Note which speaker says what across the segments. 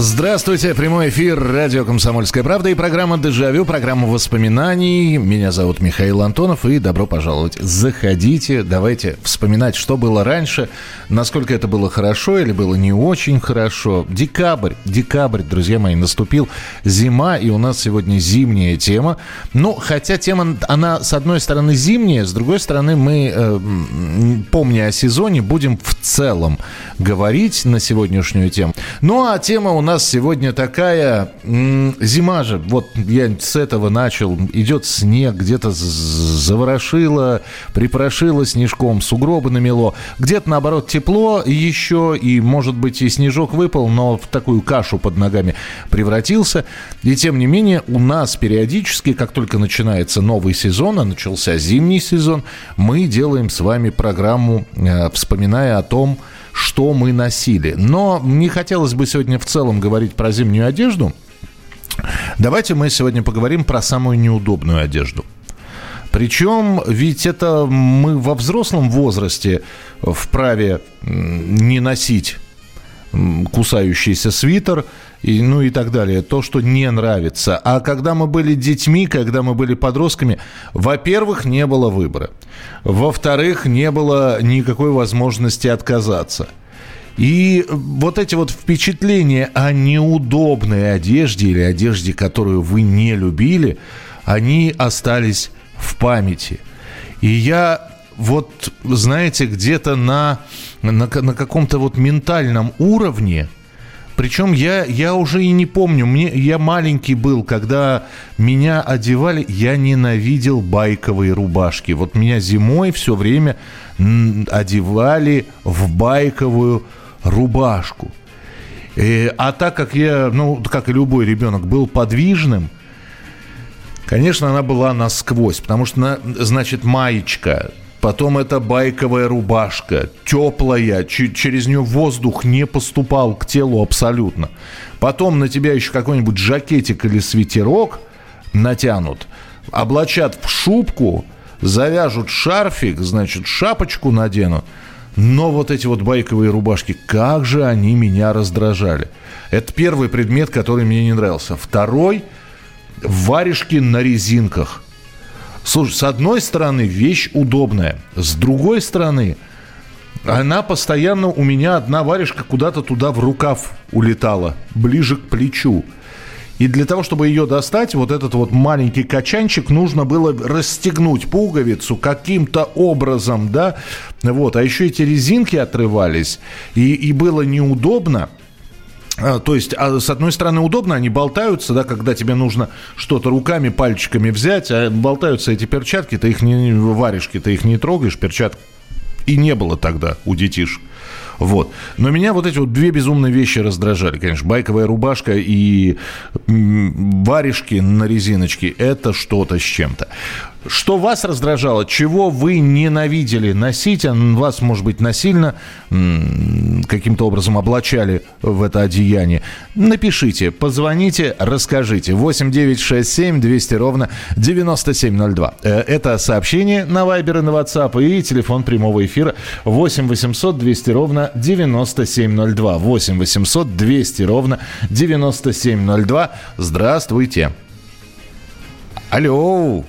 Speaker 1: Здравствуйте, прямой эфир радио «Комсомольская правда» и программа «Дежавю», программа воспоминаний. Меня зовут Михаил Антонов и добро пожаловать. Заходите, давайте вспоминать, что было раньше, насколько это было хорошо или было не очень хорошо. Декабрь, декабрь, друзья мои, наступил зима, и у нас сегодня зимняя тема. Ну, хотя тема, она, с одной стороны, зимняя, с другой стороны, мы, э, помня о сезоне, будем в целом говорить на сегодняшнюю тему. Ну, а тема у нас сегодня такая, зима же, вот я с этого начал, идет снег, где-то заворошило, припорошило снежком, сугробы намело, где-то наоборот тепло еще, и может быть и снежок выпал, но в такую кашу под ногами превратился. И тем не менее у нас периодически, как только начинается новый сезон, а начался зимний сезон, мы делаем с вами программу, э, вспоминая о том, что мы носили. Но не хотелось бы сегодня в целом говорить про зимнюю одежду. Давайте мы сегодня поговорим про самую неудобную одежду. Причем ведь это мы во взрослом возрасте вправе не носить кусающийся свитер, и, ну и так далее. То, что не нравится. А когда мы были детьми, когда мы были подростками, во-первых, не было выбора. Во-вторых, не было никакой возможности отказаться. И вот эти вот впечатления о неудобной одежде или одежде, которую вы не любили, они остались в памяти. И я вот, знаете, где-то на, на, на каком-то вот ментальном уровне, причем я, я уже и не помню, мне, я маленький был, когда меня одевали, я ненавидел байковые рубашки. Вот меня зимой все время одевали в байковую рубашку. И, а так как я, ну, как и любой ребенок, был подвижным, конечно, она была насквозь, потому что, значит, маечка, Потом это байковая рубашка, теплая, через нее воздух не поступал к телу абсолютно. Потом на тебя еще какой-нибудь жакетик или свитерок натянут, облачат в шубку, завяжут шарфик, значит, шапочку наденут. Но вот эти вот байковые рубашки, как же они меня раздражали. Это первый предмет, который мне не нравился. Второй – варежки на резинках – Слушай, с одной стороны, вещь удобная. С другой стороны, она постоянно у меня одна варежка куда-то туда в рукав улетала, ближе к плечу. И для того, чтобы ее достать, вот этот вот маленький качанчик, нужно было расстегнуть пуговицу каким-то образом, да. Вот, а еще эти резинки отрывались, и, и было неудобно. А, то есть, а с одной стороны, удобно, они болтаются, да, когда тебе нужно что-то руками, пальчиками взять, а болтаются эти перчатки, ты их не, варежки, ты их не трогаешь, перчатки. И не было тогда у детишек. Вот. Но меня вот эти вот две безумные вещи раздражали, конечно. Байковая рубашка и варежки на резиночке – это что-то с чем-то. Что вас раздражало? Чего вы ненавидели носить? А вас, может быть, насильно каким-то образом облачали в это одеяние? Напишите, позвоните, расскажите. 8 9 6 7 200 ровно 9702. Э, это сообщение на Viber и на WhatsApp и телефон прямого эфира 8 800 200 ровно 9702. 8 800 200 ровно 9702. Здравствуйте. Алло.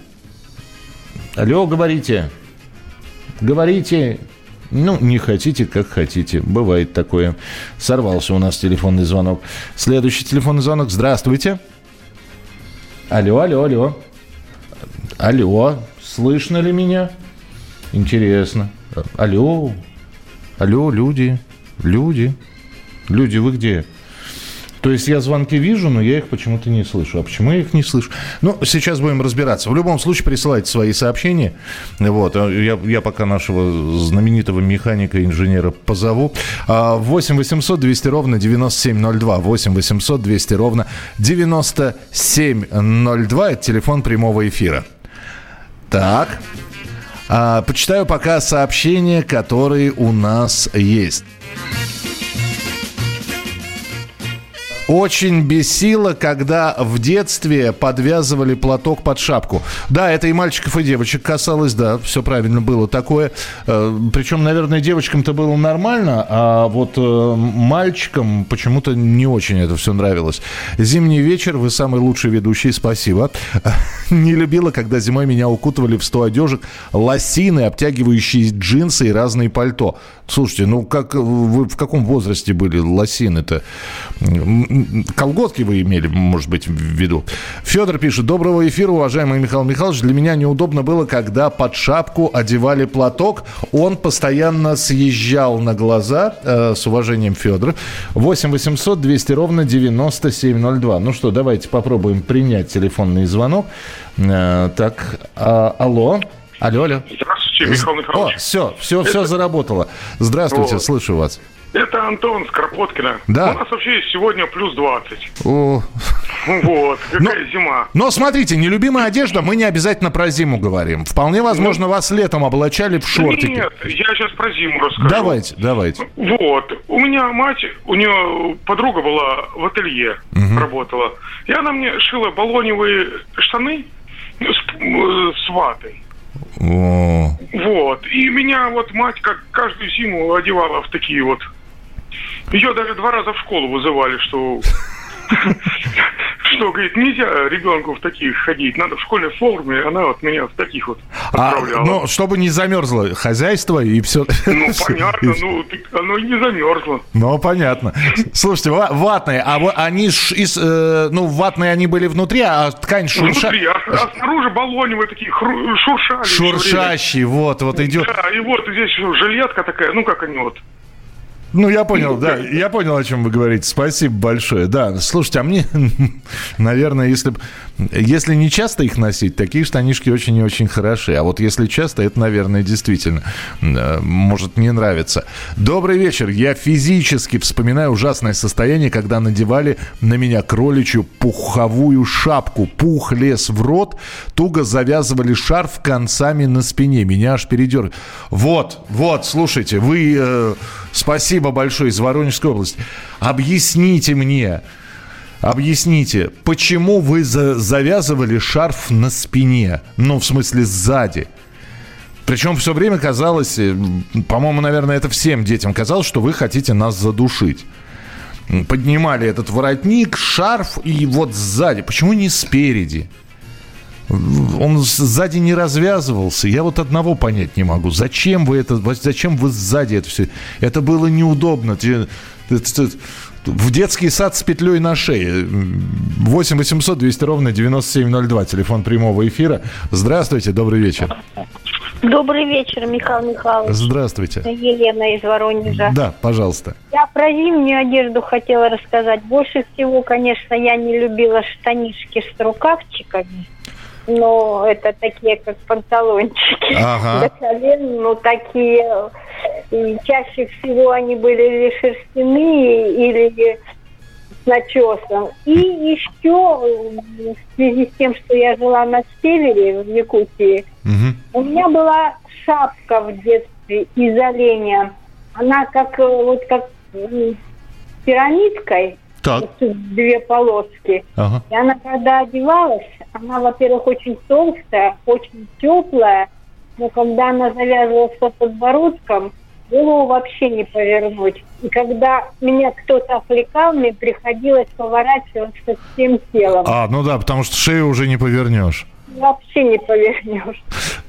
Speaker 1: Алло, говорите. Говорите. Ну, не хотите, как хотите. Бывает такое. Сорвался у нас телефонный звонок. Следующий телефонный звонок. Здравствуйте. Алло, алло, алло. Алло, слышно ли меня? Интересно. Алло, алло, люди, люди. Люди, вы где? То есть я звонки вижу, но я их почему-то не слышу. А почему я их не слышу? Ну, сейчас будем разбираться. В любом случае, присылайте свои сообщения. Вот. А я, я пока нашего знаменитого механика-инженера позову. 8 800 200 ровно 9702. 8 800 200 ровно 9702. Это телефон прямого эфира. Так. А, почитаю пока сообщения, которые у нас есть. Очень бесило, когда в детстве подвязывали платок под шапку. Да, это и мальчиков, и девочек касалось, да, все правильно было такое. Э, Причем, наверное, девочкам-то было нормально, а вот э, мальчикам почему-то не очень это все нравилось. Зимний вечер, вы самый лучший ведущий, спасибо. Не любила, когда зимой меня укутывали в сто одежек, лосины, обтягивающие джинсы и разные пальто. Слушайте, ну как вы в каком возрасте были лосины-то? Колготки вы имели, может быть, в виду. Федор пишет. Доброго эфира, уважаемый Михаил Михайлович. Для меня неудобно было, когда под шапку одевали платок. Он постоянно съезжал на глаза. Э, с уважением, Федор. 8 800 200 ровно 9702. Ну что, давайте попробуем принять телефонный звонок. Э, так, а, алло. Алло, алло.
Speaker 2: Здравствуйте, Михаил Михайлович.
Speaker 1: О, все, все, все заработало. Здравствуйте,
Speaker 2: Вот.
Speaker 1: слышу вас.
Speaker 2: Это Антон с Кропоткина.
Speaker 1: Да.
Speaker 2: У нас вообще сегодня плюс 20.
Speaker 1: О.
Speaker 2: Вот, какая зима.
Speaker 1: Но смотрите, нелюбимая одежда, мы не обязательно про зиму говорим. Вполне возможно, вас летом облачали в шортики.
Speaker 2: Нет, я сейчас про зиму расскажу.
Speaker 1: Давайте, давайте.
Speaker 2: Вот. У меня мать, у нее подруга была в ателье, работала. И она мне шила баллоневые штаны с, с ватой.
Speaker 1: О.
Speaker 2: Вот. И меня вот мать как каждую зиму одевала в такие вот... Ее даже два раза в школу вызывали, что... Что, говорит, нельзя ребенку в таких ходить, надо в школьной форме, она вот меня в таких вот
Speaker 1: А,
Speaker 2: отправляла.
Speaker 1: ну, чтобы не замерзло хозяйство и все.
Speaker 2: Ну, понятно, ну, оно и не замерзло.
Speaker 1: Ну, понятно. Слушайте, ва- ватные, а вот они из, э, ну, ватные они были внутри, а ткань шурша...
Speaker 2: Внутри, а, а снаружи баллоневые такие хру- шуршали.
Speaker 1: Шуршащий, вот, вот идет.
Speaker 2: Да, и вот здесь жилетка такая, ну как они вот.
Speaker 1: Ну, я понял, да, я понял, о чем вы говорите. Спасибо большое. Да, слушайте, а мне, наверное, если, б- если не часто их носить, такие штанишки очень и очень хороши. А вот если часто, это, наверное, действительно э, может не нравиться. Добрый вечер. Я физически вспоминаю ужасное состояние, когда надевали на меня кроличью пуховую шапку. Пух лез в рот, туго завязывали шарф концами на спине. Меня аж передер. Вот, вот, слушайте, вы... э, Спасибо большое из Воронежской области. Объясните мне, объясните, почему вы за- завязывали шарф на спине? Ну, в смысле, сзади. Причем все время казалось, э, по-моему, наверное, это всем детям казалось, что вы хотите нас задушить. Поднимали этот воротник, шарф и вот сзади. Почему не спереди? Он сзади не развязывался. Я вот одного понять не могу. Зачем вы это, зачем вы сзади это все? Это было неудобно. В детский сад с петлей на шее. 8 800 200 ровно 9702. Телефон прямого эфира. Здравствуйте, добрый вечер.
Speaker 3: Добрый вечер, Михаил Михайлович.
Speaker 1: Здравствуйте.
Speaker 3: Елена из Воронежа.
Speaker 1: Да, пожалуйста.
Speaker 3: Я про зимнюю одежду хотела рассказать. Больше всего, конечно, я не любила штанишки с рукавчиками. Но это такие, как панталончики.
Speaker 1: Ага.
Speaker 3: До колен, ну, такие. И чаще всего они были или шерстяные, или с начесом. И еще в связи с тем, что я жила на севере, в Якутии,
Speaker 1: Мгм.
Speaker 3: у меня была шапка в детстве из оленя. Она как вот как пирамидкой,
Speaker 1: Так.
Speaker 3: тут две полоски.
Speaker 1: Ага.
Speaker 3: И она когда одевалась, она, во-первых, очень толстая, очень теплая, но когда она завязывалась по подбородком, голову вообще не повернуть. И когда меня кто-то отвлекал, мне приходилось поворачиваться всем телом.
Speaker 1: А, ну да, потому что шею уже не повернешь.
Speaker 3: Вообще не повернешь.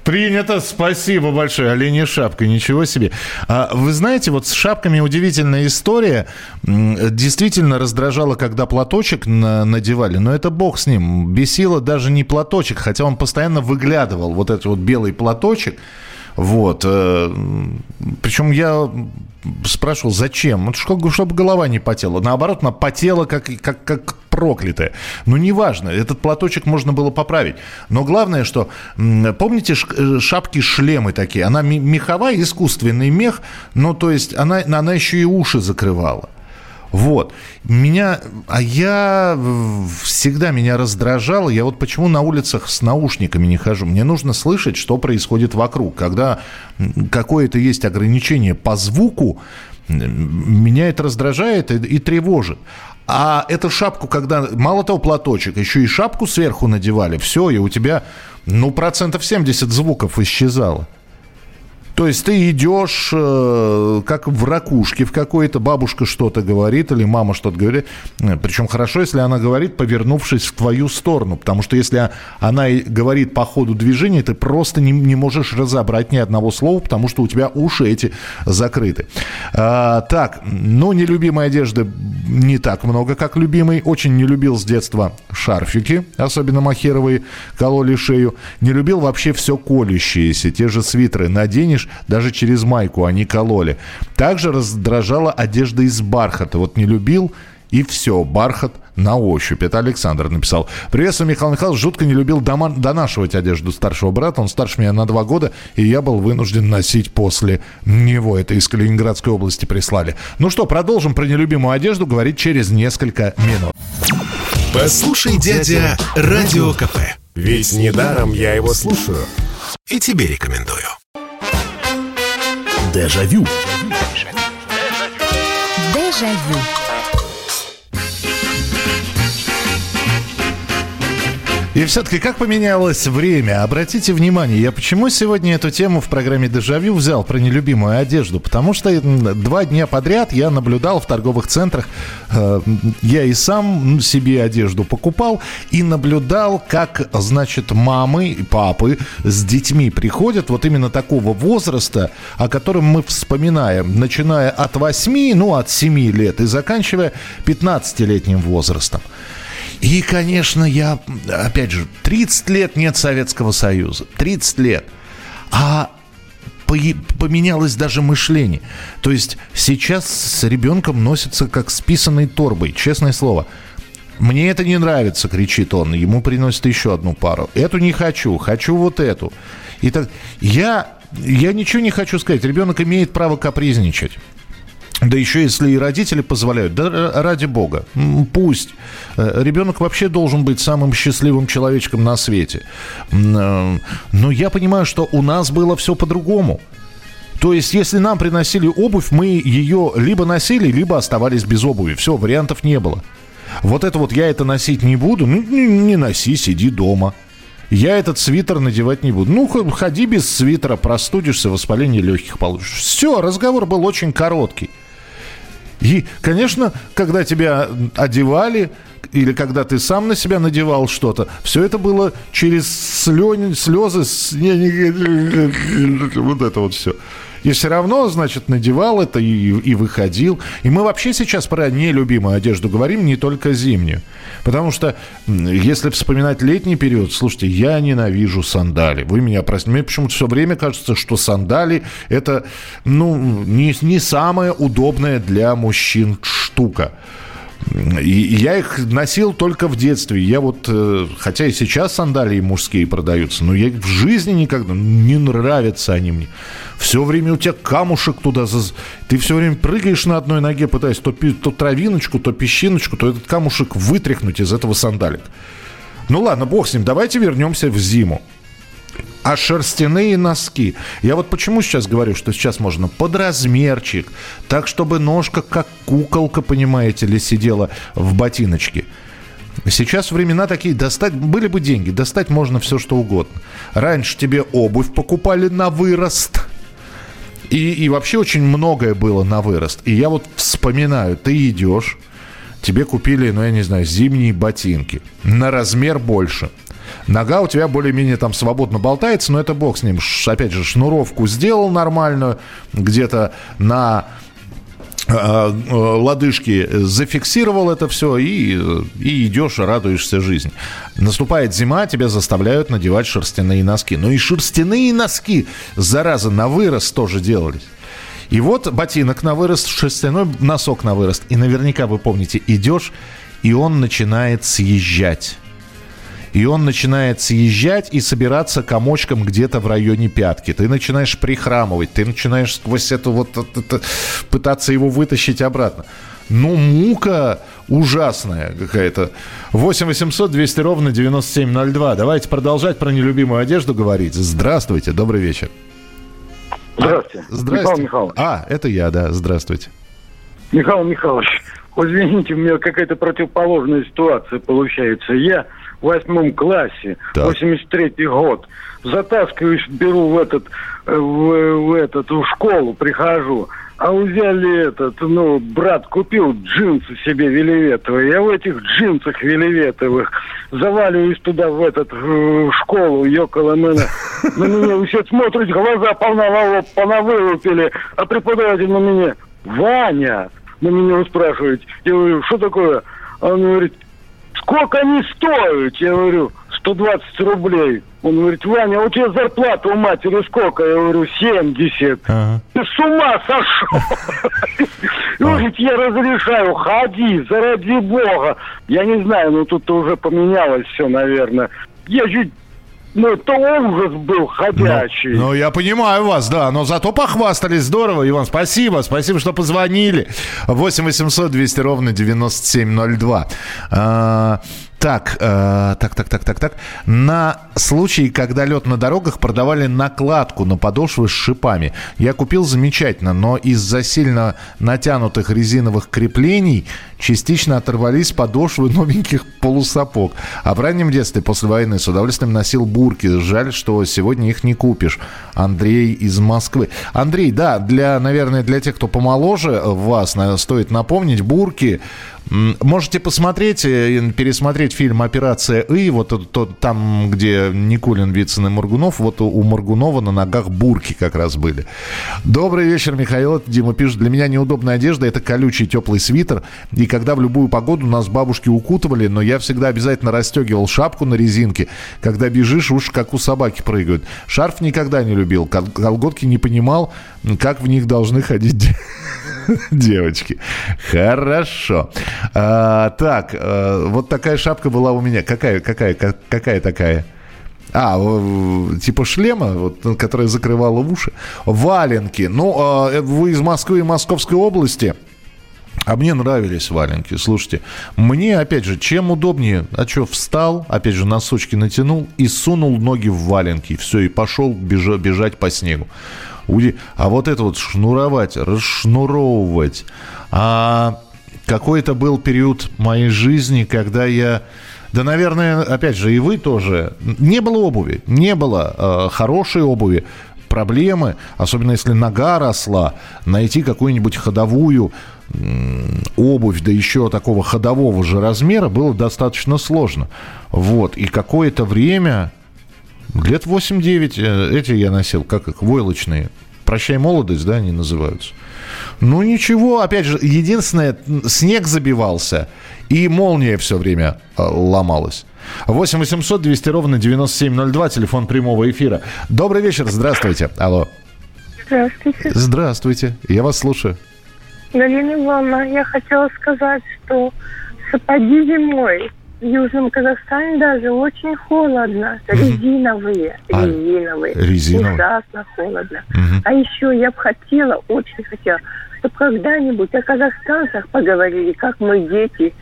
Speaker 1: Принято, спасибо большое. Оленья шапка, ничего себе. А, вы знаете, вот с шапками удивительная история. Действительно раздражало, когда платочек на- надевали, но это бог с ним. Бесило даже не платочек, хотя он постоянно выглядывал, вот этот вот белый платочек. Вот. э, Причем я спрашивал, зачем? Чтобы голова не потела. Наоборот, она потела, как, как, как проклятая. Ну, неважно, этот платочек можно было поправить. Но главное, что, помните э, шапки-шлемы такие? Она меховая, искусственный мех, ну, то есть она, она еще и уши закрывала. Вот. Меня, а я всегда меня раздражало, я вот почему на улицах с наушниками не хожу. Мне нужно слышать, что происходит вокруг. Когда какое-то есть ограничение по звуку, меня это раздражает и, и тревожит. А эту шапку, когда мало того платочек, еще и шапку сверху надевали, все, и у тебя, ну, процентов 70 звуков исчезало. То есть ты идешь, э, как в ракушке в какой-то, бабушка что-то говорит или мама что-то говорит. Э, Причем хорошо, если она говорит, повернувшись в твою сторону. Потому что если она говорит по ходу движения, ты просто не, не можешь разобрать ни одного слова, потому что у тебя уши эти закрыты. А, так, ну, нелюбимой одежды не так много, как любимый. Очень не любил с детства шарфики, особенно махеровые, кололи шею. Не любил вообще все колющееся. Те же свитеры наденешь, даже через майку они кололи. Также раздражала одежда из бархата. Вот не любил и все, бархат на ощупь. Это Александр написал. Приветствую, Михаил Михайлович. Жутко не любил дома, донашивать одежду старшего брата. Он старше меня на два года, и я был вынужден носить после него. Это из Калининградской области прислали. Ну что, продолжим про нелюбимую одежду говорить через несколько минут.
Speaker 4: Послушай, дядя, Радио КП. Ведь недаром я его слушаю. И тебе рекомендую. Дежавю.
Speaker 5: Дежавю.
Speaker 1: И все-таки как поменялось время? Обратите внимание, я почему сегодня эту тему в программе «Дежавю» взял про нелюбимую одежду? Потому что два дня подряд я наблюдал в торговых центрах, э, я и сам себе одежду покупал, и наблюдал, как, значит, мамы и папы с детьми приходят вот именно такого возраста, о котором мы вспоминаем, начиная от 8, ну, от 7 лет и заканчивая 15-летним возрастом. И, конечно, я, опять же, 30 лет нет Советского Союза. 30 лет. А поменялось даже мышление. То есть сейчас с ребенком носится как с писаной торбой, честное слово. Мне это не нравится, кричит он. Ему приносят еще одну пару. Эту не хочу, хочу вот эту. И так я, я ничего не хочу сказать. Ребенок имеет право капризничать. Да еще если и родители позволяют, да ради бога, пусть. Э, ребенок вообще должен быть самым счастливым человечком на свете. Э, но я понимаю, что у нас было все по-другому. То есть, если нам приносили обувь, мы ее либо носили, либо оставались без обуви. Все, вариантов не было. Вот это вот я это носить не буду, ну не, не носи, сиди дома. Я этот свитер надевать не буду. Ну, ходи без свитера, простудишься, воспаление легких получишь. Все, разговор был очень короткий. И, конечно, когда тебя одевали, или когда ты сам на себя надевал что-то, все это было через слезы, слезы вот это вот все. И все равно, значит, надевал это и, и выходил. И мы вообще сейчас про нелюбимую одежду говорим, не только зимнюю. Потому что, если вспоминать летний период, слушайте, я ненавижу сандали. Вы меня простите. Мне почему-то все время кажется, что сандали это, ну, не, не самая удобная для мужчин штука. И я их носил только в детстве. Я вот, э, хотя и сейчас сандалии мужские продаются, но я в жизни никогда не нравятся они мне. Все время у тебя камушек туда, ты все время прыгаешь на одной ноге, пытаясь то, то травиночку, то песчиночку, то этот камушек вытряхнуть из этого сандалика. Ну ладно, бог с ним, давайте вернемся в зиму. А шерстяные носки. Я вот почему сейчас говорю, что сейчас можно под размерчик, так, чтобы ножка как куколка, понимаете ли, сидела в ботиночке. Сейчас времена такие, достать, были бы деньги, достать можно все, что угодно. Раньше тебе обувь покупали на вырост. И, и вообще очень многое было на вырост. И я вот вспоминаю, ты идешь, тебе купили, ну я не знаю, зимние ботинки на размер больше – Нога у тебя более-менее там свободно болтается, но это бог с ним. Опять же, шнуровку сделал нормальную, где-то на э, э, лодыжки зафиксировал это все и, и идешь, радуешься жизни. Наступает зима, тебя заставляют надевать шерстяные носки. Но и шерстяные носки, зараза, на вырос тоже делались. И вот ботинок на вырост, шерстяной носок на вырост. И наверняка вы помните, идешь, и он начинает съезжать и он начинает съезжать и собираться комочком где-то в районе пятки. Ты начинаешь прихрамывать, ты начинаешь сквозь это вот это, пытаться его вытащить обратно. ну, мука ужасная какая-то. 8 800 200 ровно 9702. Давайте продолжать про нелюбимую одежду говорить. Здравствуйте, добрый вечер.
Speaker 5: Здравствуйте.
Speaker 1: Здравствуйте.
Speaker 5: Михаил Михайлович.
Speaker 1: А, это я, да, здравствуйте.
Speaker 5: Михаил Михайлович, извините, у меня какая-то противоположная ситуация получается. Я в восьмом классе,
Speaker 1: Так.
Speaker 5: 83-й год, затаскиваюсь, беру в этот, э, в, в этот, в школу прихожу, а взяли этот, ну, брат купил джинсы себе веливетовые. Я в этих джинсах веливетовых заваливаюсь туда, в этот, в школу, ёкало на, на меня все смотрят, глаза понавылупили, а преподаватель на меня, Ваня, на меня спрашивает. Я говорю, что такое? Он говорит, сколько они стоят? Я говорю, 120 рублей. Он говорит, Ваня, а у тебя зарплата у матери сколько? Я говорю, 70.
Speaker 1: Ага.
Speaker 5: Ты с ума сошел? Говорит, я разрешаю, ходи, заради бога. Я не знаю, ну тут уже поменялось все, наверное. Я чуть... Ну, это ужас был ходячий.
Speaker 1: Ну, я понимаю вас, да, но зато похвастались здорово, Иван, спасибо, спасибо, что позвонили. 8 800 200 ровно 9702. А, так, э, так, так, так, так, так. На случай, когда лед на дорогах продавали накладку на подошвы с шипами. Я купил замечательно, но из-за сильно натянутых резиновых креплений частично оторвались подошвы новеньких полусапог. А в раннем детстве после войны с удовольствием носил бурки. Жаль, что сегодня их не купишь. Андрей из Москвы. Андрей, да, для, наверное, для тех, кто помоложе вас, стоит напомнить, бурки Можете посмотреть, э, пересмотреть фильм «Операция И», вот тот, там, где Никулин, Вицин и Моргунов, вот у- Моргунова на ногах бурки как раз были. Добрый вечер, Михаил. Это Дима пишет, для меня неудобная одежда – это колючий теплый свитер. И когда в любую погоду нас бабушки укутывали, но я всегда обязательно расстегивал шапку на резинке. Когда бежишь, уж как у собаки прыгают. Шарф никогда не любил, кол- колготки не понимал, как в них должны ходить девочки. Хорошо. А, так, э, вот такая шапка была у меня. Какая, какая, ка- какая такая? А, типа шлема, вот, ну, которая закрывала уши. Валенки. Ну, э, вы из Москвы и Московской области. А мне нравились валенки. Слушайте, мне, опять же, чем удобнее. А что, встал, опять же, носочки натянул и сунул ноги в валенки. Все, и пошел бежа- бежать по снегу. А вот это вот шнуровать, расшнуровывать. А какой-то был период моей жизни, когда я... Да, наверное, опять же, и вы тоже. Не было обуви, не было э, хорошей обуви проблемы, особенно если нога росла, найти какую-нибудь ходовую обувь, да еще такого ходового же размера, было достаточно сложно. Вот. И какое-то время, лет 8-9, э, эти я носил, как их, войлочные. Прощай молодость, да, они называются. Ну ничего, опять же, единственное, снег забивался, и молния все время э, ломалась. 8 800 200 ровно 9702, телефон прямого эфира. Добрый вечер, здравствуйте. Алло.
Speaker 6: Здравствуйте.
Speaker 1: Здравствуйте, я вас слушаю.
Speaker 6: Галина Ивановна, я хотела сказать, что сапоги зимой в Южном Казахстане даже очень холодно. Резиновые.
Speaker 1: А,
Speaker 6: резиновые.
Speaker 1: резиновые.
Speaker 6: Ужасно холодно.
Speaker 1: Мгм.
Speaker 6: А еще я бы хотела, очень хотела, чтобы когда-нибудь о казахстанцах поговорили, как мы дети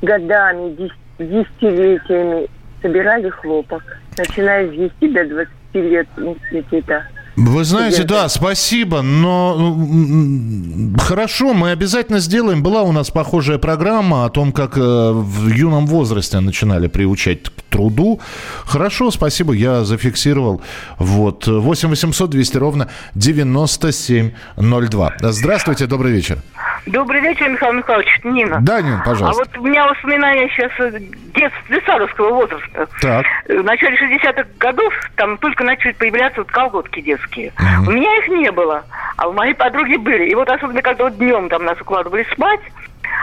Speaker 6: годами, дес- десятилетиями собирали хлопок. Начиная с 10 до 20 лет института.
Speaker 1: Вы знаете, да, спасибо, но м, хорошо, мы обязательно сделаем. Была у нас похожая программа о том, как э, в юном возрасте начинали приучать к труду. Хорошо, спасибо, я зафиксировал. Вот, 8 800 200 ровно 9702. Здравствуйте, добрый вечер.
Speaker 7: Добрый вечер, Михаил Михайлович. Нина.
Speaker 1: Да, Нин,
Speaker 7: А
Speaker 1: пожалуйста.
Speaker 7: вот у меня воспоминания сейчас э, дет, детсадовского возраста.
Speaker 1: Так.
Speaker 7: Э, В начале 60-х годов там только начали появляться вот колготки детские.
Speaker 1: Мгм.
Speaker 7: У меня их не было, а у моей подруги были. И вот особенно, когда вот днем там нас укладывали спать,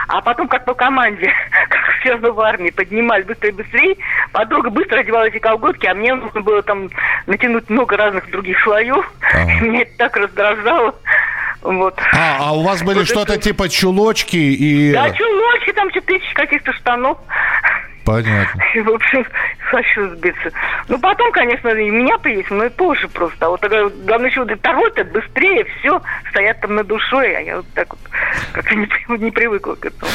Speaker 7: а потом, как по команде, как все равно в армии, поднимали быстрее быстрее, подруга быстро одевала эти колготки, а мне нужно было там натянуть много разных других слоев.
Speaker 1: Ага.
Speaker 7: Меня это так раздражало. Вот.
Speaker 1: А, а у вас были
Speaker 7: Вот
Speaker 1: что-то
Speaker 7: это-
Speaker 1: типа чулочки и...
Speaker 7: Да, чулочки, там что тысяч каких-то штанов.
Speaker 1: Понятно.
Speaker 7: И, в общем, хочу сбиться. Ну, потом, конечно, и меня повесил, но и тоже просто. А вот главное еще вот второй-то быстрее, все, стоят там на душой, а я вот так вот как-то не, не привыкла к этому.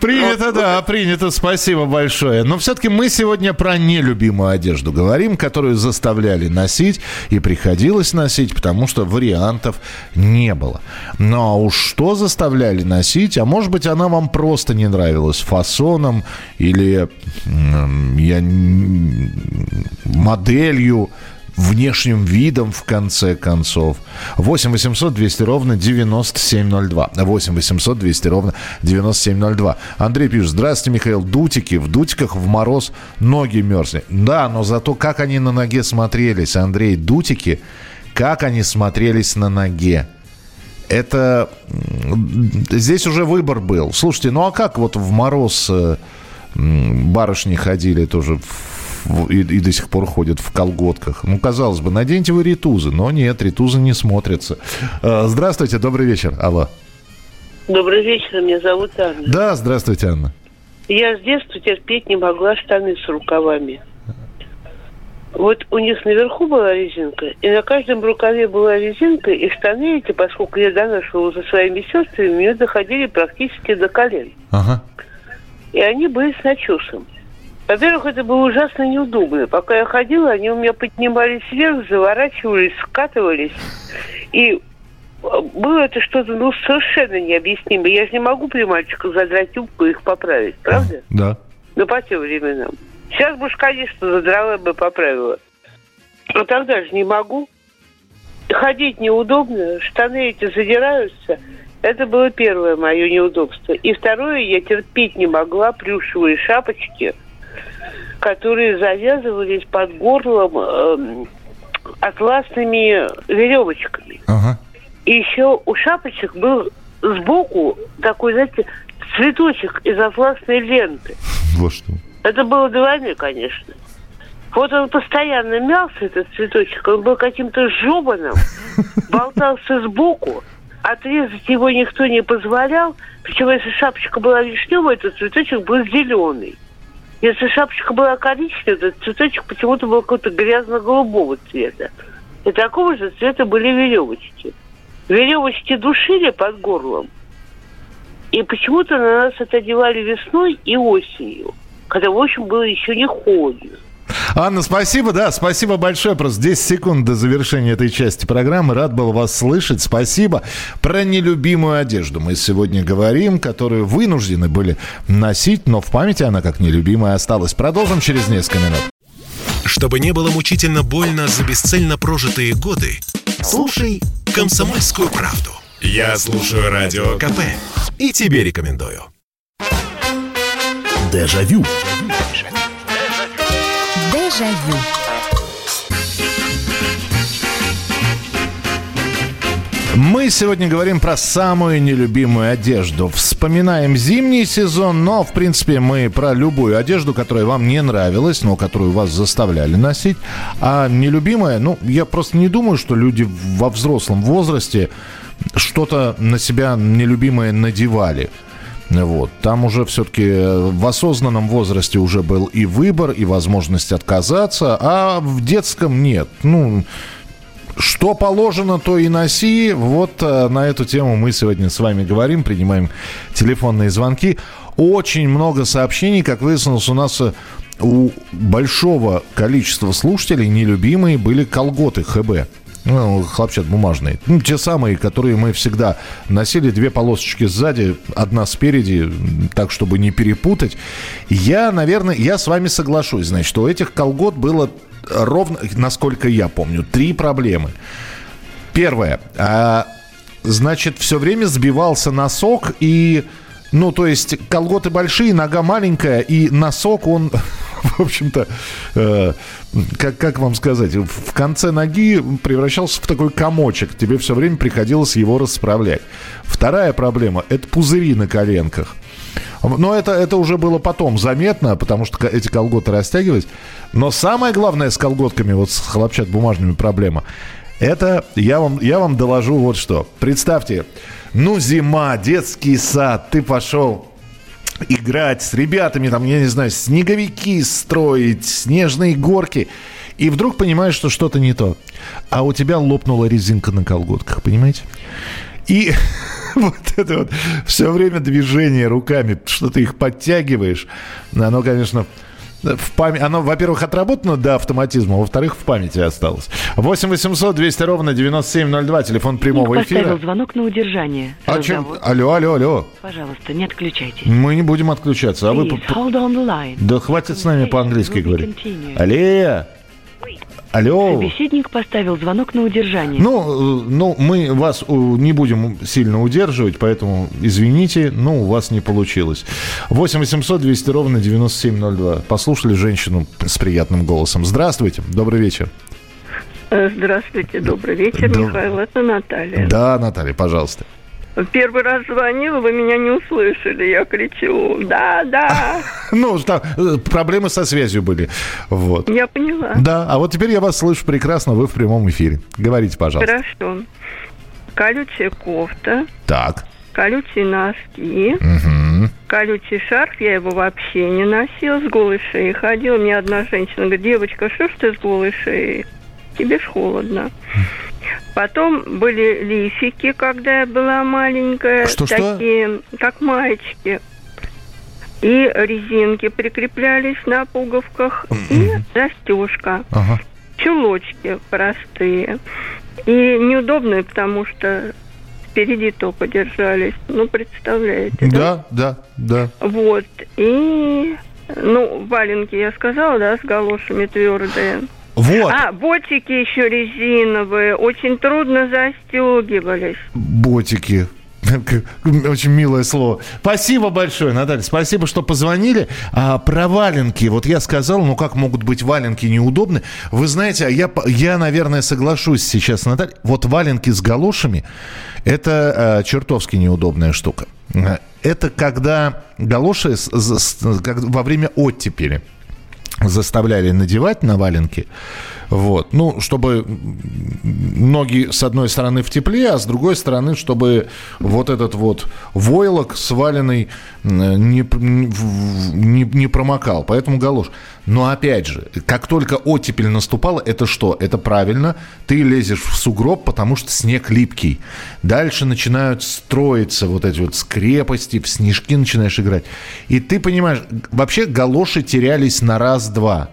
Speaker 1: Принято, вот, да, вот. принято, спасибо большое. Но все-таки мы сегодня про нелюбимую одежду говорим, которую заставляли носить и приходилось носить, потому что вариантов не было. Но уж что заставляли носить, а может быть она вам просто не нравилась фасоном или я, моделью, внешним видом, в конце концов. 8 800 200 ровно 9702. 8 800 200 ровно 9702. Андрей пишет, здравствуйте, Михаил. Дутики. В дутиках в мороз ноги мерзли. Да, но зато как они на ноге смотрелись, Андрей. Дутики, как они смотрелись на ноге. Это... Здесь уже выбор был. Слушайте, ну а как вот в мороз э, барышни ходили тоже в, и, и до сих пор ходят в колготках. Ну, казалось бы, наденьте вы ритузы, но нет, ритузы не смотрятся. Э, здравствуйте, добрый вечер. Алло.
Speaker 8: Добрый вечер, меня зовут Анна.
Speaker 1: Да, здравствуйте, Анна.
Speaker 8: Я с детства терпеть не могла штаны с рукавами. Вот у них наверху была резинка, и на каждом рукаве была резинка, и штаны эти, поскольку я донашивала за своими сестрами, мне доходили практически до колен. Ага. И они были с начесом. Во-первых, это было ужасно неудобно. Пока я ходила, они у меня поднимались вверх, заворачивались, скатывались. И э, было это что-то ну, совершенно необъяснимое. Я же не могу при мальчиках задрать юбку и их поправить, правда?
Speaker 1: Да.
Speaker 8: Ну, по тем временам. Сейчас бы, конечно, задрала бы поправила. Но тогда же не могу. Ходить неудобно, штаны эти задираются. Это было первое мое неудобство. И второе, я терпеть не могла плюшевые шапочки, которые завязывались под горлом э, атласными веревочками. Ага. И еще у шапочек был сбоку такой, знаете, цветочек из атласной ленты.
Speaker 1: Вот что.
Speaker 8: Это было до войны, конечно. Вот он постоянно мялся, этот цветочек. Он был каким-то жеваным, болтался сбоку. Отрезать его никто не позволял. Причем, если шапочка была вишневая, то цветочек был зеленый. Если шапочка была коричневая, то цветочек почему-то был какого-то грязно-голубого цвета. И такого же цвета были веревочки. Веревочки душили под горлом. И почему-то на нас это одевали весной и осенью когда, в общем, было еще не холодно.
Speaker 1: Анна, спасибо, да, спасибо большое. Просто 10 секунд до завершения этой части программы. Рад был вас слышать. Спасибо. Про нелюбимую одежду мы сегодня говорим, которую вынуждены были носить, но в памяти она как нелюбимая осталась. Продолжим через несколько минут.
Speaker 4: Чтобы не было мучительно больно за бесцельно прожитые годы, слушай «Комсомольскую правду». Я слушаю Радио КП и тебе рекомендую. Дежавю.
Speaker 1: Дежавю. Мы сегодня говорим про самую нелюбимую одежду. Вспоминаем зимний сезон, но, в принципе, мы про любую одежду, которая вам не нравилась, но которую вас заставляли носить. А нелюбимая, ну, я просто не думаю, что люди во взрослом возрасте что-то на себя нелюбимое надевали. Вот. Там уже все-таки э, в осознанном возрасте уже был и выбор, и возможность отказаться, а в детском нет. Ну, что положено, то и носи. Вот э, на эту тему мы сегодня с вами говорим, принимаем телефонные звонки. Очень много сообщений, как выяснилось, у нас э, у большого количества слушателей нелюбимые были колготы ХБ ну, хлопчат бумажные. Ну, те самые, которые мы всегда носили. Две полосочки сзади, одна спереди, так, чтобы не перепутать. Я, наверное, я с вами соглашусь. Значит, у этих колгот было ровно, насколько я помню, три проблемы. Первое. А, значит, все время сбивался носок и... Ну, то есть колготы большие, нога маленькая, и носок, он в общем-то, э, как, как вам сказать, в конце ноги превращался в такой комочек. Тебе все время приходилось его расправлять. Вторая проблема – это пузыри на коленках. Но это, это уже было потом заметно, потому что эти колготы растягивались. Но самое главное с колготками, вот с хлопчат-бумажными проблема, это я вам, я вам доложу вот что. Представьте, ну зима, детский сад, ты пошел играть с ребятами, там, я не знаю, снеговики строить, снежные горки. И вдруг понимаешь, что что-то не то. А у тебя лопнула резинка на колготках, понимаете? И вот это вот все время движение руками, что ты их подтягиваешь, оно, конечно, в память, оно, во-первых, отработано до автоматизма, во-вторых, в памяти осталось. 8 800 200 ровно 9702, телефон прямого
Speaker 9: Ник
Speaker 1: эфира.
Speaker 9: поставил звонок на удержание.
Speaker 1: А чем?
Speaker 9: Разговор-
Speaker 1: Алло, алло, алло.
Speaker 9: Пожалуйста, не отключайтесь.
Speaker 1: Мы не будем отключаться. А вы...
Speaker 9: Please,
Speaker 1: по- по-
Speaker 9: hold on the line.
Speaker 1: Да хватит с нами по-английски говорить. Алле! Алло!
Speaker 9: Собеседник поставил звонок на удержание.
Speaker 1: Ну, э, ну, мы вас не будем сильно удерживать, поэтому извините, но у вас не получилось. 8 800 200 ровно 9702. Послушали женщину с приятным голосом. Здравствуйте, добрый вечер.
Speaker 10: Э, Здравствуйте, добрый вечер,
Speaker 1: Доб-
Speaker 10: Михаил, это Наталья.
Speaker 1: Да, Наталья, пожалуйста.
Speaker 10: Первый раз звонила, вы меня не услышали, я кричу, да, да,
Speaker 1: Ну, там э, проблемы со связью были. Вот.
Speaker 10: я поняла.
Speaker 1: Да, а вот теперь я вас слышу прекрасно, вы в прямом эфире. Говорите, пожалуйста.
Speaker 10: Хорошо. Колючая кофта,
Speaker 1: Так.
Speaker 10: колючие носки,
Speaker 1: Мгм.
Speaker 10: колючий шарф, я его вообще не носила, с голой шеей ходила. Мне одна женщина говорит, девочка, что ж ты с голой шеей? Тебе ж холодно. Потом были лифики, когда я была маленькая.
Speaker 1: Что-что?
Speaker 10: Такие, как маечки. И резинки прикреплялись на пуговках. И застежка.
Speaker 1: Ага.
Speaker 10: Чулочки простые. И неудобные, потому что впереди только держались. Ну, представляете,
Speaker 1: Да, да, да.
Speaker 10: вот. И, ну, валенки я сказала, да, с галошами твердые.
Speaker 1: Вот.
Speaker 10: А, ботики еще резиновые, очень трудно застегивались.
Speaker 1: Ботики. Очень милое слово. Спасибо большое, Наталья. Спасибо, что позвонили. А, про валенки. Вот я сказал, ну как могут быть валенки неудобны? Вы знаете, а я, я наверное, соглашусь сейчас с Натальей. Вот валенки с галошами – это а, чертовски неудобная штука. А, Это когда галоши с- с- с- как во время оттепели заставляли надевать на валенки. Вот. Ну, чтобы ноги с одной стороны в тепле, а с другой стороны, чтобы вот этот вот войлок сваленный м, не, не, не промокал. Поэтому галош. Но опять же, как только оттепель наступала, это что? Это правильно. Ты лезешь в сугроб, потому что снег липкий. Дальше начинают строиться вот эти вот скрепости, в снежки начинаешь играть. И ты понимаешь, вообще галоши терялись на раз-два.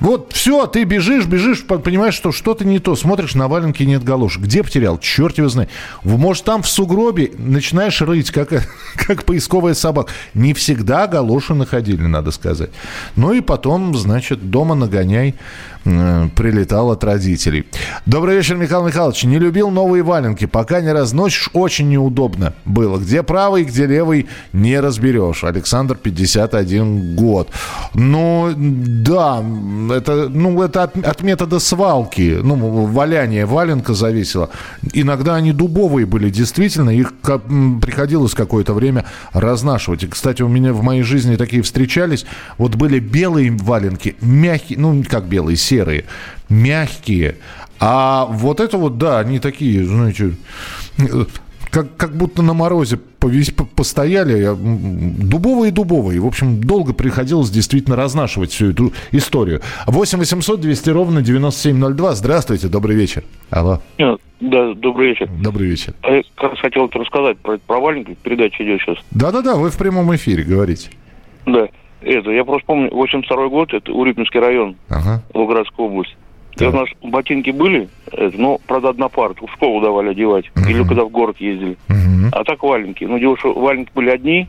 Speaker 1: Вот, все, ты бежишь, бежишь, по- понимаешь, что что-то не то. Смотришь, на валенке нет галошек. Где потерял? Черт его знает. Может, там в сугробе начинаешь рыть, как, как поисковая собака. Не всегда галоши находили, надо сказать. Ну и потом, значит, дома нагоняй прилетал от родителей. Добрый вечер, Михаил Михайлович. Не любил новые валенки. Пока не разносишь, очень неудобно было. Где правый, где левый, не разберешь. Александр, 51 год. Ну, да, это, ну, это от, от метода свалки. Ну, валяние валенка зависело. Иногда они дубовые были, действительно. Их приходилось какое-то время разнашивать. И, кстати, у меня в моей жизни такие встречались. Вот были белые валенки, мягкие, ну, как белые, серые, мягкие. А вот это вот, да, они такие, знаете, как, как будто на морозе повесь- по- постояли, а, дубовые дубовые. В общем, долго приходилось действительно разнашивать всю эту историю. 8 800 200 ровно 9702. Здравствуйте, добрый вечер. Алло,
Speaker 11: Да, добрый вечер.
Speaker 1: добрый вечер.
Speaker 11: А Я как раз хотел рассказать про, про валенки, передача идет сейчас.
Speaker 1: Да-да-да, вы в прямом эфире говорите.
Speaker 11: Да, это, я просто помню, 82 год, это Урюпинский район,
Speaker 1: Ага.
Speaker 11: Волгоградская область. И у нас ботинки были, это, но, правда, одна пара, в школу давали одевать, или когда в город ездили. А так валенки. Ну, дело, что валенки были одни,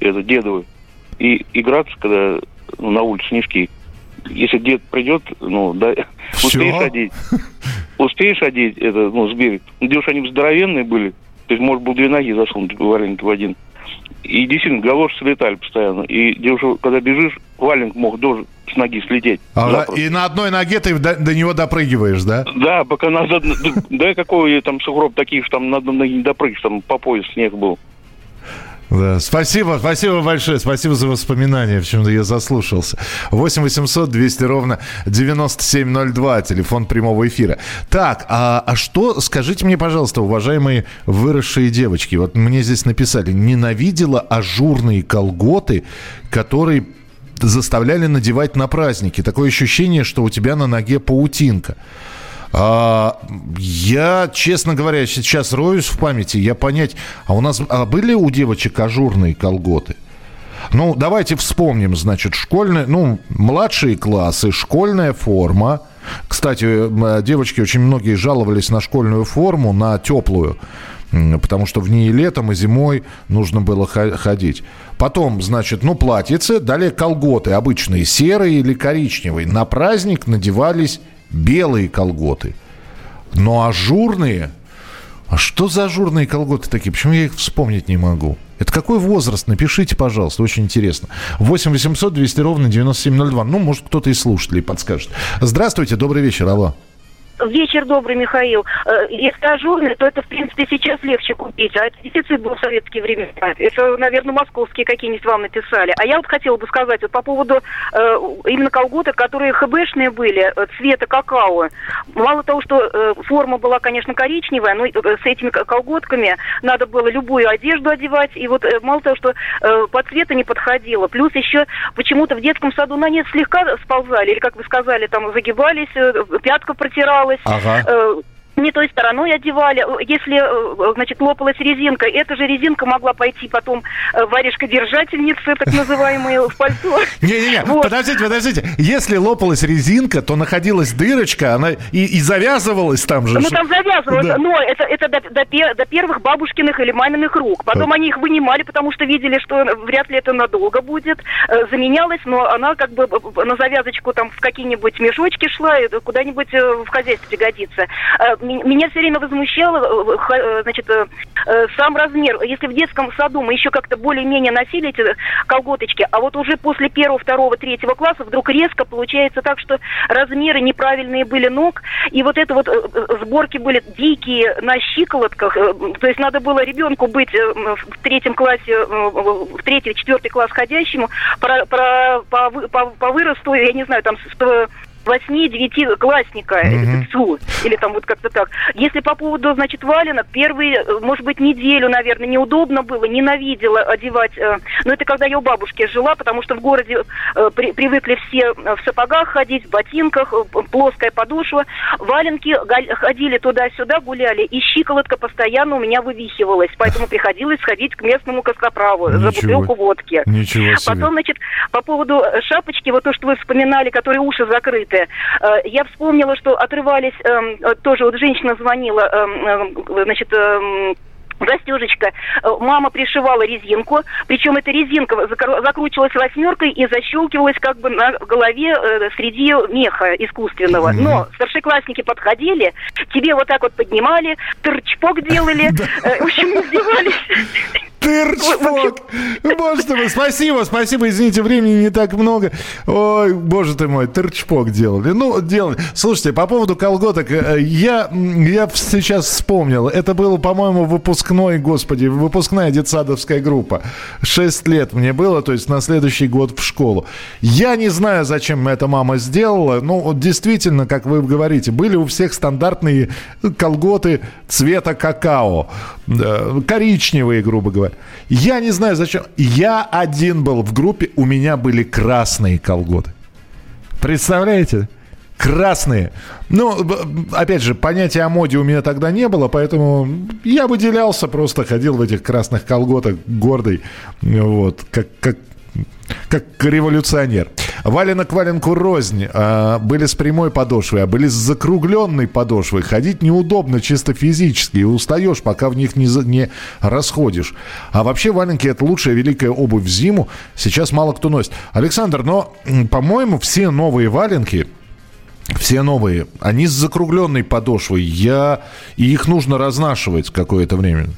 Speaker 11: это, дедовы, и играться, когда ну, на улице снежки. Если дед придет, ну, да, успеешь одеть, успеешь одеть, это, ну, с берега. Ну, дело, что они здоровенные были, то есть, может, было две ноги засунуть валенки в один. И действительно, галоши слетали постоянно. И что когда бежишь, валенок мог тоже с ноги слететь.
Speaker 1: Ага, и на одной ноге ты до, до него допрыгиваешь, да?
Speaker 11: Да, пока назад... Да какой там сугроб такие, что там на одной ноге не допрыгнешь, там по пояс снег был.
Speaker 1: Да, спасибо, спасибо большое, спасибо за воспоминания, в чем-то я заслушался. 8 800 200 ровно 9702, телефон прямого эфира. Так, а, а что, скажите мне, пожалуйста, уважаемые выросшие девочки, вот мне здесь написали, ненавидела ажурные колготы, которые заставляли надевать на праздники. Такое ощущение, что у тебя на ноге паутинка. А, я, честно говоря, сейчас роюсь в памяти, я понять, а у нас а были у девочек ажурные колготы? Ну, давайте вспомним, значит, школьные, ну, младшие классы, школьная форма. Кстати, девочки очень многие жаловались на школьную форму, на теплую, потому что в ней летом, и зимой нужно было ходить. Потом, значит, ну, платьице, далее колготы, обычные серые или коричневые. На праздник надевались белые колготы. Но ажурные... А что за ажурные колготы такие? Почему я их вспомнить не могу? Это какой возраст? Напишите, пожалуйста, очень интересно. 8 800 200 ровно 9702. Ну, может, кто-то из слушателей подскажет. Здравствуйте, добрый вечер, алло.
Speaker 12: Вечер добрый, Михаил. Э, если ажурный, то это, в принципе, сейчас легче купить. А это дефицит был в советские времена. Это, наверное, московские какие-нибудь вам написали. А я вот хотела бы сказать вот по поводу э, именно колготок, которые ХБшные были, э, цвета какао. Мало того, что форма была, конечно, коричневая, но с этими колготками надо было любую одежду одевать. И вот мало того, что э, по цвету не подходило. Плюс еще почему-то в детском саду на нет слегка сползали, или, как вы сказали, там загибались, пятка протирала Aha.
Speaker 1: Euh,
Speaker 12: Э, не той стороной одевали. Если, э, значит, лопалась резинка, эта же резинка могла пойти потом э, варежка-держательница, так называемая, в пальто.
Speaker 1: Не-не-не, вот. подождите, подождите. Если лопалась резинка, то находилась дырочка, она и, и завязывалась там же.
Speaker 12: Ну, там завязывалась, да. но это, это до, до, до первых бабушкиных или маминых рук. Потом они их вынимали, потому что видели, что вряд ли это надолго будет. Э, заменялась, но она как бы на завязочку там в какие-нибудь мешочки шла, куда-нибудь в хозяйстве пригодится меня все время возмущало, э, э, значит, э, сам размер. Если в детском саду мы еще как-то более-менее носили эти колготочки, а вот уже после первого, второго, третьего класса вдруг резко получается так, что размеры неправильные были ног, и вот это вот сборки были дикие на щиколотках, то есть надо было ребенку быть в третьем классе, в третий, четвертый класс ходящему, по, по, по, по выросту, я не знаю, там, 8-9 классника, mm-hmm. или там вот как-то так. Если по поводу, значит, валенок, первые, э, может быть, неделю, наверное, неудобно было, ненавидела одевать. Э, но это когда я у бабушки жила, потому что в городе э, при, привыкли все в сапогах ходить, в ботинках, плоская подошва. Валенки ходили туда-сюда, гуляли, и щиколотка постоянно у меня вывихивалась, поэтому приходилось сходить к местному костоправу Ничего. за бутылку водки.
Speaker 1: Ничего
Speaker 12: себе. Потом, значит, по поводу шапочки, вот то, что вы вспоминали, которые уши закрыты, открытое. Э, я вспомнила, что отрывались, эм, тоже вот женщина звонила, эм, э, значит, эм, застежечка. Э, мама пришивала резинку, причем эта резинка закручивалась восьмеркой и защелкивалась как бы на голове э, среди меха искусственного. Mm-hmm. Но старшеклассники подходили, тебе вот так вот поднимали, тырчпок делали, э, в общем, издевались.
Speaker 1: Тырчпок. Боже мой, спасибо, спасибо, извините, времени не так много. Ой, боже ты мой, тырчпок делали. Ну, делали. Слушайте, по поводу колготок, э, я, я сейчас вспомнил. Это было, по-моему, выпускной, господи, выпускная детсадовская группа. Шесть лет мне было, то есть на следующий год в школу. Я не знаю, зачем эта мама сделала. Ну, вот действительно, как вы говорите, были у всех стандартные колготы цвета какао. Коричневые, грубо говоря. Я не знаю зачем. Я один был в группе, у меня были красные колготы. Представляете? Красные. Ну, опять же, понятия о моде у меня тогда не было, поэтому я выделялся, просто ходил в этих красных колготах гордый, вот, как, как как революционер. Валенок валенку рознь. А, были с прямой подошвой, а были с закругленной подошвой. Ходить неудобно чисто физически. И устаешь, пока в них не, не расходишь. А вообще валенки это лучшая великая обувь в зиму. Сейчас мало кто носит. Александр, но, по-моему, все новые валенки, все новые, они с закругленной подошвой. Я... И их нужно разнашивать какое-то время.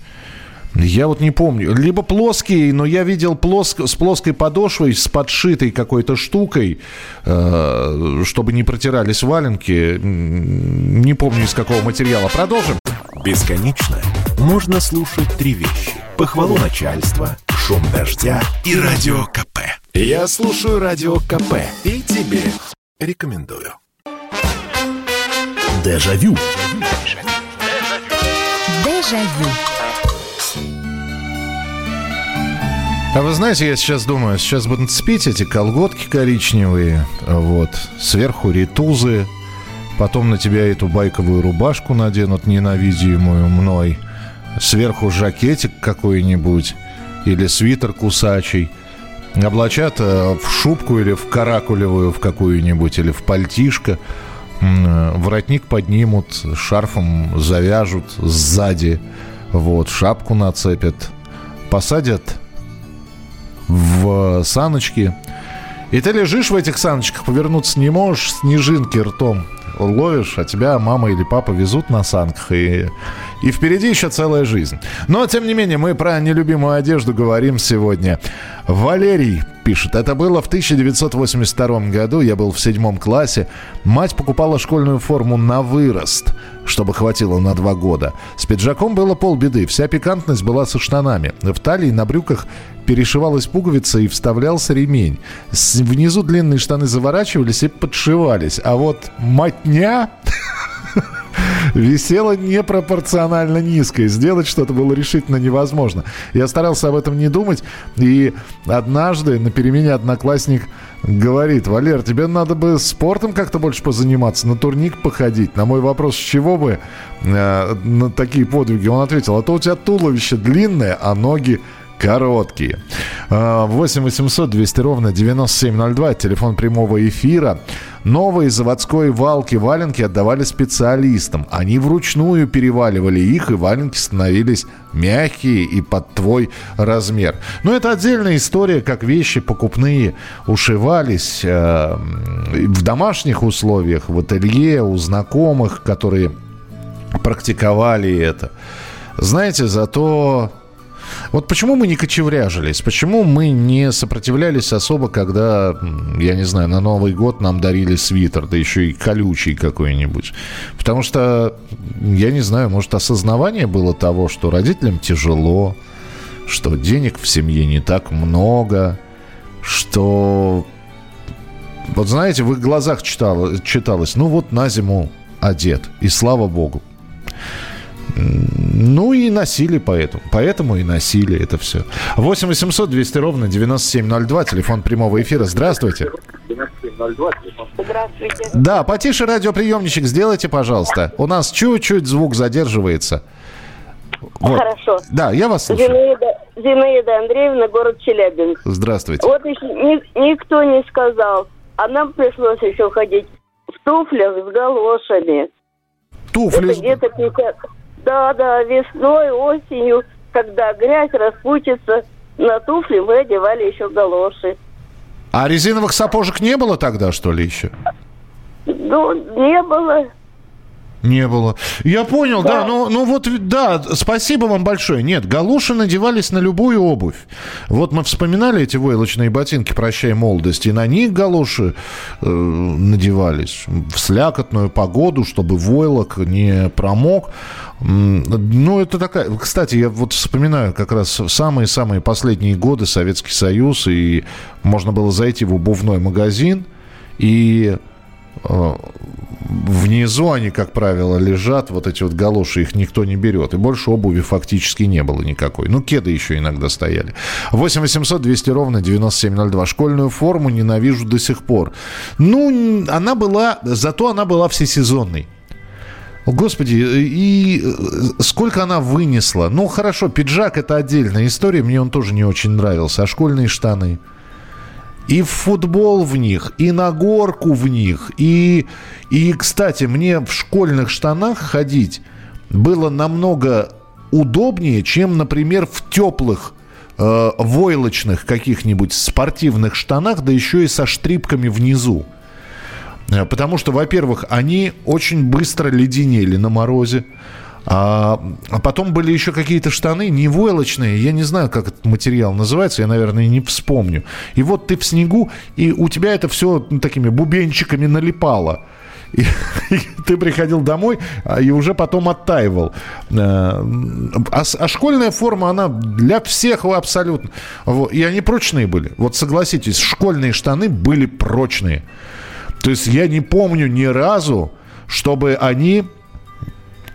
Speaker 1: Я вот не помню. Либо плоские, но я видел плоск... с плоской подошвой, с подшитой какой-то штукой, э, чтобы не протирались валенки. Не помню, из какого материала. Продолжим.
Speaker 4: Бесконечно можно слушать три вещи. Похвалу начальства, шум дождя и радио КП. Я слушаю радио КП и тебе рекомендую. Дежавю.
Speaker 13: Дежавю.
Speaker 1: А вы знаете, я сейчас думаю, сейчас будут спить эти колготки коричневые, вот, сверху ритузы, потом на тебя эту байковую рубашку наденут, ненавидимую мной, сверху жакетик какой-нибудь или свитер кусачий, облачат э, в шубку или в каракулевую в какую-нибудь, или в пальтишко, э, воротник поднимут, шарфом завяжут сзади, вот, шапку нацепят, посадят в саночки. И ты лежишь в этих саночках, повернуться не можешь, снежинки ртом ловишь, а тебя мама или папа везут на санках, и, и впереди еще целая жизнь. Но, тем не менее, мы про нелюбимую одежду говорим сегодня. Валерий пишет, это было в 1982 году, я был в седьмом классе. Мать покупала школьную форму на вырост, чтобы хватило на два года. С пиджаком было полбеды, вся пикантность была со штанами. В талии на брюках перешивалась пуговица и вставлялся ремень. Внизу длинные штаны заворачивались и подшивались. А вот матня висела непропорционально низко. сделать что-то было решительно невозможно. Я старался об этом не думать. И однажды на перемене одноклассник говорит, Валер, тебе надо бы спортом как-то больше позаниматься, на турник походить. На мой вопрос, с чего бы э, на такие подвиги, он ответил, а то у тебя туловище длинное, а ноги короткие. 8 800 200 ровно 9702, телефон прямого эфира. Новые заводской валки-валенки отдавали специалистам. Они вручную переваливали их, и валенки становились мягкие и под твой размер. Но это отдельная история, как вещи покупные ушивались э, в домашних условиях, в ателье, у знакомых, которые практиковали это. Знаете, зато вот почему мы не кочевряжились? Почему мы не сопротивлялись особо, когда, я не знаю, на Новый год нам дарили свитер, да еще и колючий какой-нибудь? Потому что, я не знаю, может, осознавание было того, что родителям тяжело, что денег в семье не так много, что... Вот знаете, в их глазах читало, читалось, ну вот на зиму одет, и слава богу. Ну и носили поэтому. Поэтому и носили это все. 8 800 200 ровно 9702, телефон прямого эфира. Здравствуйте.
Speaker 14: Здравствуйте.
Speaker 1: Да, потише радиоприемничек сделайте, пожалуйста. У нас чуть-чуть звук задерживается. Вот.
Speaker 14: Хорошо.
Speaker 1: Да, я вас слушаю.
Speaker 14: Зинаида, Зинаида Андреевна, город Челябинск.
Speaker 1: Здравствуйте.
Speaker 14: Вот еще ни- никто не сказал, а нам пришлось еще ходить в туфлях с галошами.
Speaker 1: Туфли
Speaker 14: Это где-то 50... Да, да, весной, осенью, когда грязь распутится, на туфли мы одевали еще галоши.
Speaker 1: А резиновых сапожек не было тогда, что ли, еще?
Speaker 14: Ну, не было.
Speaker 1: Не было. Я понял, да. ну, ну вот, да, спасибо вам большое. Нет, галуши надевались на любую обувь. Вот мы вспоминали эти войлочные ботинки «Прощай, молодость», и на них галуши э, надевались в слякотную погоду, чтобы войлок не промок. Ну, это такая... Кстати, я вот вспоминаю как раз самые-самые последние годы Советский Союз, и можно было зайти в обувной магазин, и внизу они, как правило, лежат, вот эти вот галоши, их никто не берет. И больше обуви фактически не было никакой. Ну, кеды еще иногда стояли. 8 800 200 ровно 9702. Школьную форму ненавижу до сих пор. Ну, она была, зато она была всесезонной. Господи, и э, сколько она вынесла. Ну, хорошо, пиджак – это отдельная история, мне он тоже не очень нравился. А школьные штаны? И в футбол в них, и на горку в них. И, и, кстати, мне в школьных штанах ходить было намного удобнее, чем, например, в теплых э, войлочных каких-нибудь спортивных штанах, да еще и со штрипками внизу. Э, Потому что, во-первых, они очень быстро леденели на морозе. А, а потом были еще какие-то штаны не войлочные, я не знаю, как этот материал называется, я, наверное, не вспомню. И вот ты в снегу, и у тебя это все такими бубенчиками налипало. И, и ты приходил домой а, и уже потом оттаивал. Э, а, а школьная форма, она для всех абсолютно. И они прочные были. Вот согласитесь, школьные штаны были прочные. То есть я не помню ни разу, чтобы они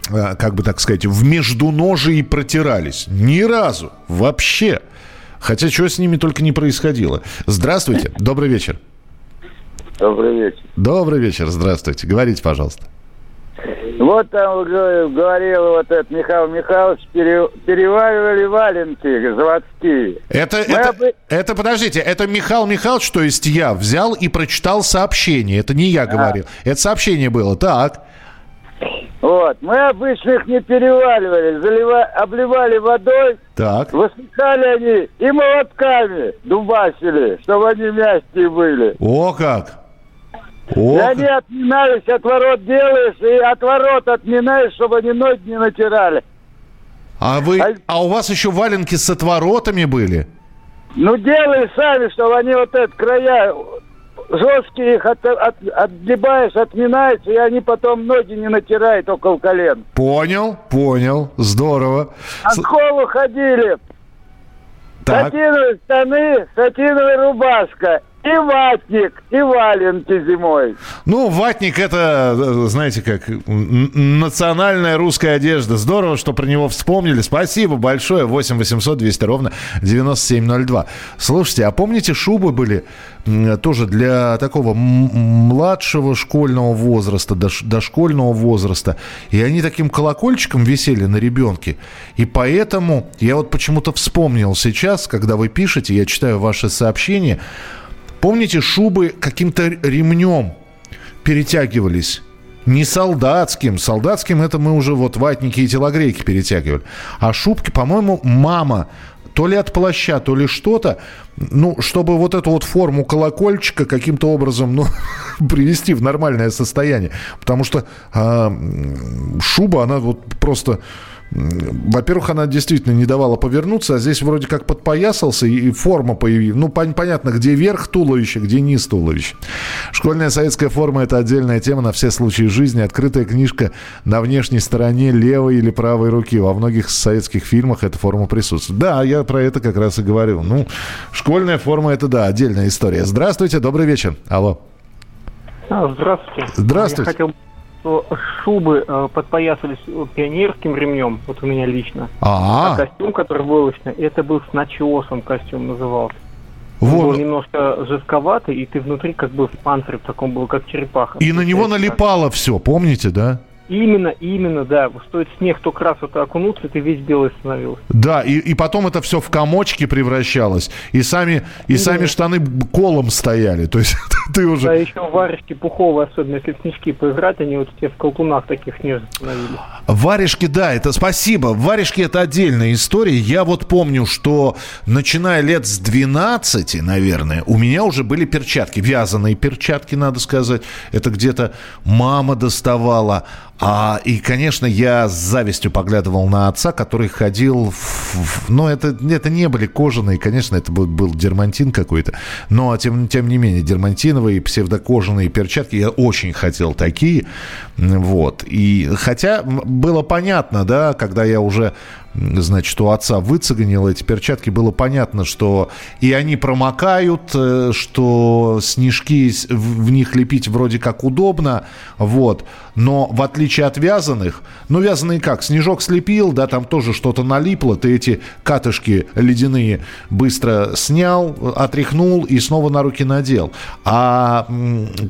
Speaker 1: как бы так сказать, в междуножии протирались. Ни разу. Вообще. Хотя что с ними только не происходило. Здравствуйте. Добрый вечер.
Speaker 13: Добрый вечер.
Speaker 1: Добрый вечер, здравствуйте. Говорите, пожалуйста.
Speaker 13: Вот там говорил вот этот Михаил Михайлович, пере, переваривали валенки заводские.
Speaker 1: Это, это, об... это, подождите, это Михаил Михайлович, то есть я, взял и прочитал сообщение. Это не я говорил. А. Это сообщение было. Так.
Speaker 13: Вот. Мы обычно их не переваливали, залива... обливали водой,
Speaker 1: так.
Speaker 13: высыхали они и молотками дубасили, чтобы они мягкие были.
Speaker 1: О как!
Speaker 13: О, и они отминались, отворот делаешь, и отворот отминаешь, чтобы они ноги не натирали.
Speaker 1: А вы, а, а у вас еще валенки с отворотами были?
Speaker 13: Ну, делали сами, чтобы они вот этот края жесткие их от, от, отгибаешь, отминаются, и они потом ноги не натирают около колен.
Speaker 1: Понял, понял, здорово.
Speaker 13: А в школу ходили.
Speaker 1: Так.
Speaker 13: Сатиновые штаны, сатиновая рубашка и ватник, и валенки зимой.
Speaker 1: Ну, ватник это, знаете как, национальная русская одежда. Здорово, что про него вспомнили. Спасибо большое. 8 800 200 ровно 9702. Слушайте, а помните, шубы были тоже для такого младшего школьного возраста, дошкольного возраста. И они таким колокольчиком висели на ребенке. И поэтому я вот почему-то вспомнил сейчас, когда вы пишете, я читаю ваши сообщения, Помните, шубы каким-то ремнем перетягивались? Не солдатским. Солдатским это мы уже вот ватники и телогрейки перетягивали. А шубки, по-моему, мама то ли от плаща, то ли что-то, ну, чтобы вот эту вот форму колокольчика каким-то образом, ну, привести в нормальное состояние. Потому что э, шуба, она вот просто во-первых, она действительно не давала повернуться, а здесь вроде как подпоясался и форма появилась. Ну, пон- понятно, где верх туловища, где низ туловища. Школьная советская форма – это отдельная тема на все случаи жизни. Открытая книжка на внешней стороне левой или правой руки. Во многих советских фильмах эта форма присутствует. Да, я про это как раз и говорю. Ну, школьная форма – это, да, отдельная история. Здравствуйте, добрый вечер. Алло.
Speaker 15: Здравствуйте.
Speaker 1: Здравствуйте.
Speaker 15: Я хотел что шубы э, подпоясались пионерским ремнем, вот у меня лично.
Speaker 1: А-а-а.
Speaker 15: А костюм, который вылочный, это был с начесом костюм назывался.
Speaker 1: Вот.
Speaker 15: Он был немножко жестковатый, и ты внутри как бы в панцире в таком был, как черепаха.
Speaker 1: И на него налипало все, помните, да?
Speaker 15: Именно, именно, да. Стоит снег только раз вот окунуться, ты весь белый становился.
Speaker 1: Да, и, и потом это все в комочки превращалось. И сами, и сами штаны колом стояли. То есть ты уже...
Speaker 15: Да, еще варежки пуховые, особенно если снежки поиграть, они вот тебе в колтунах таких нежных становились.
Speaker 1: Варежки, да, это спасибо. Варежки это отдельная история. Я вот помню, что начиная лет с 12, наверное, у меня уже были перчатки. Вязаные перчатки, надо сказать. Это где-то мама доставала. А, и, конечно, я с завистью поглядывал на отца, который ходил... В, в, ну, это, это не были кожаные, конечно, это был, был дермантин какой-то. Но, тем, тем не менее, дермантиновые псевдокожаные перчатки, я очень хотел такие. Вот. И, хотя было понятно, да, когда я уже значит, у отца выцеганил эти перчатки, было понятно, что и они промокают, э, что снежки в них лепить вроде как удобно, вот, но в отличие от вязаных, ну, вязаные как, снежок слепил, да, там тоже что-то налипло, ты эти катышки ледяные быстро снял, отряхнул и снова на руки надел. А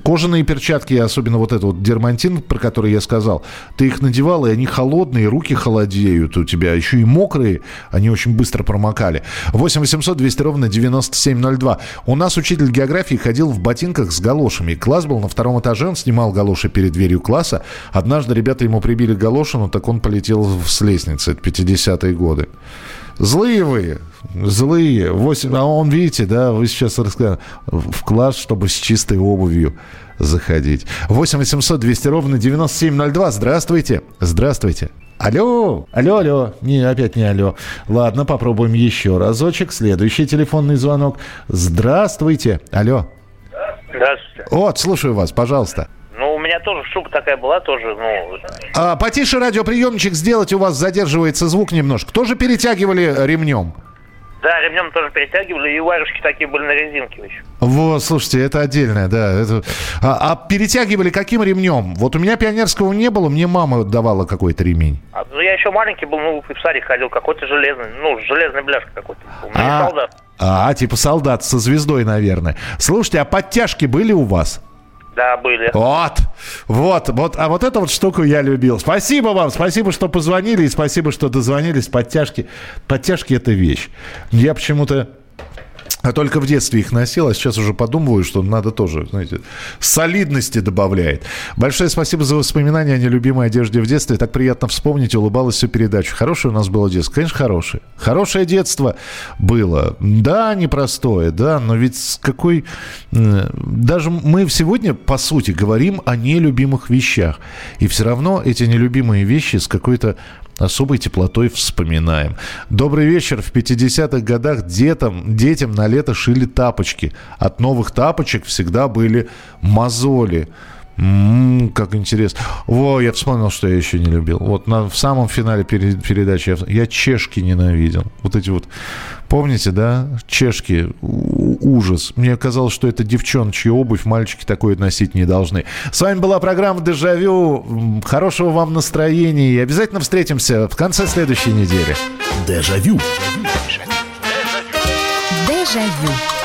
Speaker 1: кожаные перчатки, особенно вот этот вот дермантин, про который я сказал, ты их надевал, и они холодные, руки холодеют у тебя, еще еще и мокрые, они очень быстро промокали. 8 800 200 ровно 9702. У нас учитель географии ходил в ботинках с галошами. Класс был на втором этаже, он снимал галоши перед дверью класса. Однажды ребята ему прибили галошину, так он полетел с лестницы. Это 50-е годы. Злые вы, злые. 8, а он, видите, да, вы сейчас рассказали, в класс, чтобы с чистой обувью заходить. 8 800 200 ровно 9702. Здравствуйте. Здравствуйте. Алло, алло, алло. Не, опять не алло. Ладно, попробуем еще разочек. Следующий телефонный звонок. Здравствуйте. Алло.
Speaker 16: Здравствуйте.
Speaker 1: Вот, слушаю вас, пожалуйста.
Speaker 16: Ну, у меня тоже шуба такая была, тоже, ну...
Speaker 1: А, потише радиоприемничек сделать, у вас задерживается звук немножко. Тоже перетягивали ремнем?
Speaker 16: Да, ремнем тоже перетягивали, и варежки такие были на резинке еще.
Speaker 1: Вот, слушайте, это отдельное, да. Это... А, а перетягивали каким ремнем? Вот у меня пионерского не было, мне мама давала какой-то ремень.
Speaker 16: А, ну, я еще маленький был, ну, в садик ходил, какой-то железный, ну, железный бляшка какой-то. Ну, не
Speaker 1: А,
Speaker 16: солдат.
Speaker 1: а, типа солдат со звездой, наверное. Слушайте, а подтяжки были у вас?
Speaker 16: Да, были.
Speaker 1: Вот, вот, вот, а вот эту вот штуку я любил. Спасибо вам, спасибо, что позвонили, и спасибо, что дозвонились. Подтяжки, подтяжки это вещь. Я почему-то а только в детстве их носил, а сейчас уже подумываю, что надо тоже, знаете, солидности добавляет. Большое спасибо за воспоминания о нелюбимой одежде в детстве. Так приятно вспомнить, улыбалась всю передачу. Хорошее у нас было детство? Конечно, хорошее. Хорошее детство было. Да, непростое, да, но ведь с какой... м, Даже мы сегодня, по сути, говорим о нелюбимых вещах. И все равно эти нелюбимые вещи с какой-то особой теплотой вспоминаем. Добрый вечер. В 50-х годах детям, детям на лето шили тапочки. От новых тапочек всегда были мозоли. М, как интересно. Во, я вспомнил, что я еще не любил. Вот на, в самом финале пере- передачи я, я чешки ненавидел. Вот эти вот, помните, да? Чешки. У- ужас. Мне казалось, что это девчоночья обувь, мальчики такое носить не должны. С вами была программа «Дежавю». Хорошего вам настроения. И обязательно встретимся в конце следующей недели.
Speaker 4: Дежавю.
Speaker 17: Дежавю.